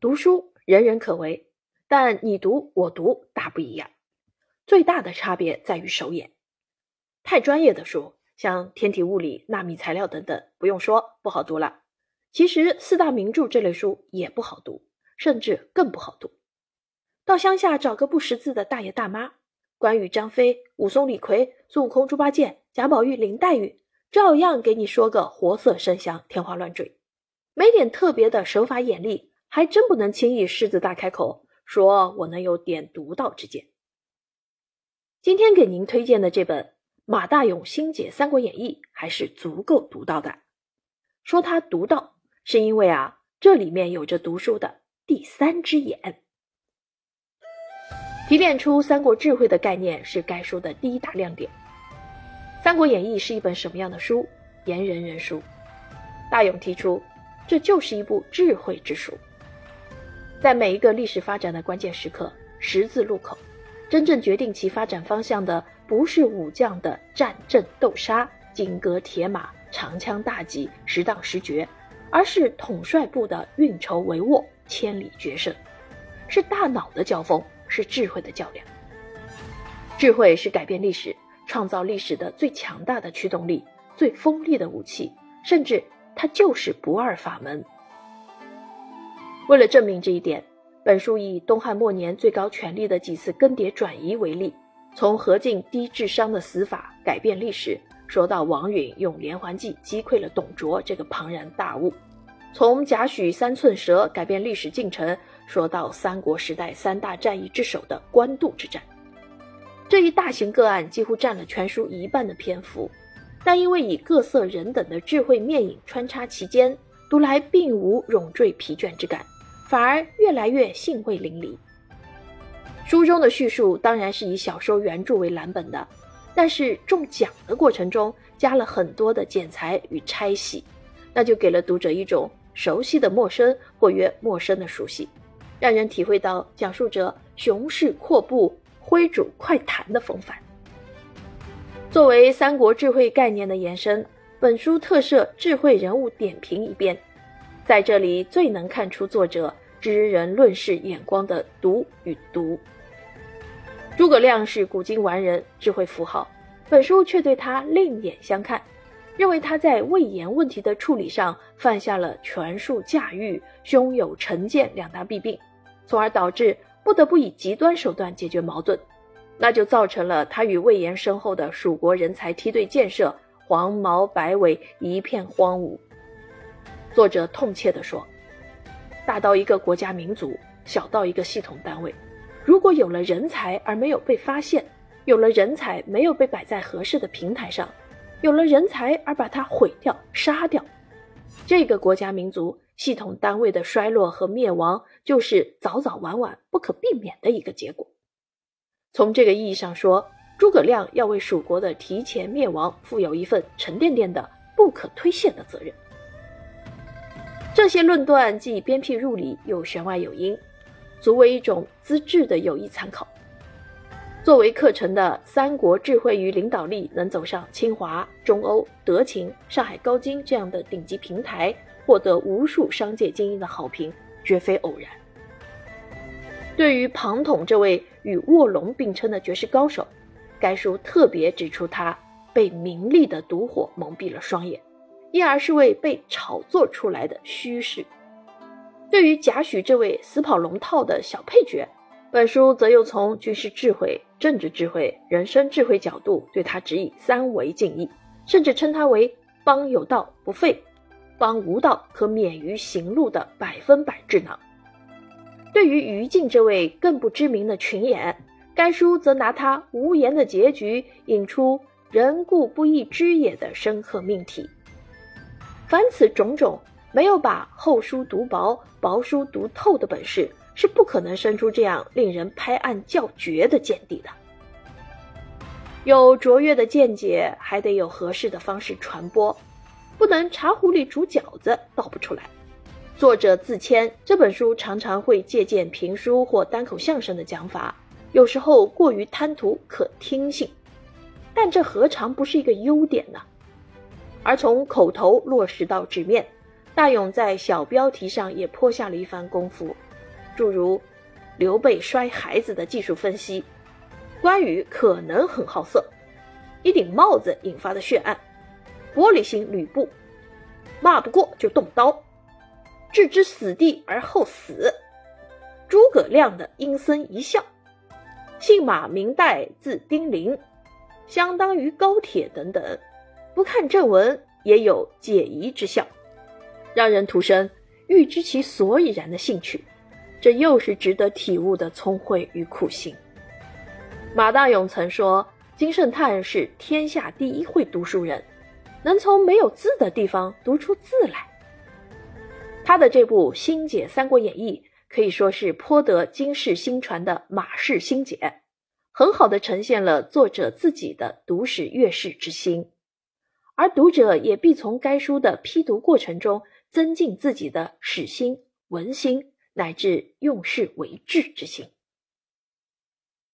读书人人可为，但你读我读大不一样。最大的差别在于手眼。太专业的书，像天体物理、纳米材料等等，不用说，不好读了。其实四大名著这类书也不好读，甚至更不好读。到乡下找个不识字的大爷大妈，关羽、张飞、武松、李逵、孙悟空、猪八戒、贾宝玉、林黛玉，照样给你说个活色生香、天花乱坠。没点特别的手法眼力，还真不能轻易狮子大开口，说我能有点独到之见。今天给您推荐的这本马大勇新解《三国演义》，还是足够独到的。说它独到。是因为啊，这里面有着读书的第三只眼，提炼出三国智慧的概念是该书的第一大亮点。《三国演义》是一本什么样的书？言人人书。大勇提出，这就是一部智慧之书。在每一个历史发展的关键时刻、十字路口，真正决定其发展方向的，不是武将的战阵斗杀、金戈铁马、长枪大戟、十当十绝。而是统帅部的运筹帷幄、千里决胜，是大脑的交锋，是智慧的较量。智慧是改变历史、创造历史的最强大的驱动力、最锋利的武器，甚至它就是不二法门。为了证明这一点，本书以东汉末年最高权力的几次更迭转移为例，从何进低智商的死法改变历史。说到王允用连环计击溃了董卓这个庞然大物，从贾诩三寸舌改变历史进程，说到三国时代三大战役之首的官渡之战，这一大型个案几乎占了全书一半的篇幅，但因为以各色人等的智慧面影穿插其间，读来并无冗赘疲倦之感，反而越来越兴味淋漓。书中的叙述当然是以小说原著为蓝本的。但是中奖的过程中加了很多的剪裁与拆洗，那就给了读者一种熟悉的陌生或曰陌生的熟悉，让人体会到讲述者雄势阔步、挥主快弹的风范。作为三国智慧概念的延伸，本书特设智慧人物点评一遍，在这里最能看出作者知人论事眼光的毒与毒。诸葛亮是古今完人，智慧符号。本书却对他另眼相看，认为他在魏延问题的处理上犯下了权术驾驭、胸有成见两大弊病，从而导致不得不以极端手段解决矛盾，那就造成了他与魏延身后的蜀国人才梯队建设黄毛白尾一片荒芜。作者痛切地说：“大到一个国家民族，小到一个系统单位。”如果有了人才而没有被发现，有了人才没有被摆在合适的平台上，有了人才而把它毁掉、杀掉，这个国家民族系统单位的衰落和灭亡，就是早早晚晚不可避免的一个结果。从这个意义上说，诸葛亮要为蜀国的提前灭亡负有一份沉甸甸的、不可推卸的责任。这些论断既鞭辟入里，又弦外有音。足为一种资质的有益参考。作为课程的《三国智慧与领导力》能走上清华、中欧、德勤、上海高精这样的顶级平台，获得无数商界精英的好评，绝非偶然。对于庞统这位与卧龙并称的绝世高手，该书特别指出他被名利的毒火蒙蔽了双眼，因而是为被炒作出来的虚势。对于贾诩这位死跑龙套的小配角，本书则又从军事智慧、政治智慧、人生智慧角度对他指以三维敬意，甚至称他为“邦有道不废，邦无道可免于行路”的百分百智囊。对于于禁这位更不知名的群演，该书则拿他无言的结局引出“人固不易知也”的深刻命题。凡此种种。没有把厚书读薄、薄书读透的本事，是不可能生出这样令人拍案叫绝的见地的。有卓越的见解，还得有合适的方式传播，不能茶壶里煮饺子倒不出来。作者自谦，这本书常常会借鉴评书或单口相声的讲法，有时候过于贪图可听性，但这何尝不是一个优点呢？而从口头落实到纸面。大勇在小标题上也颇下了一番功夫，诸如刘备摔孩子的技术分析，关羽可能很好色，一顶帽子引发的血案，玻璃心吕布，骂不过就动刀，置之死地而后死，诸葛亮的阴森一笑，姓马名代字丁玲，相当于高铁等等，不看正文也有解疑之效。让人徒生欲知其所以然的兴趣，这又是值得体悟的聪慧与苦心。马大勇曾说：“金圣叹是天下第一会读书人，能从没有字的地方读出字来。”他的这部新解《三国演义》可以说是颇得今世新传的马氏新解，很好的呈现了作者自己的读史阅世之心，而读者也必从该书的批读过程中。增进自己的史心、文心乃至用事为治之心。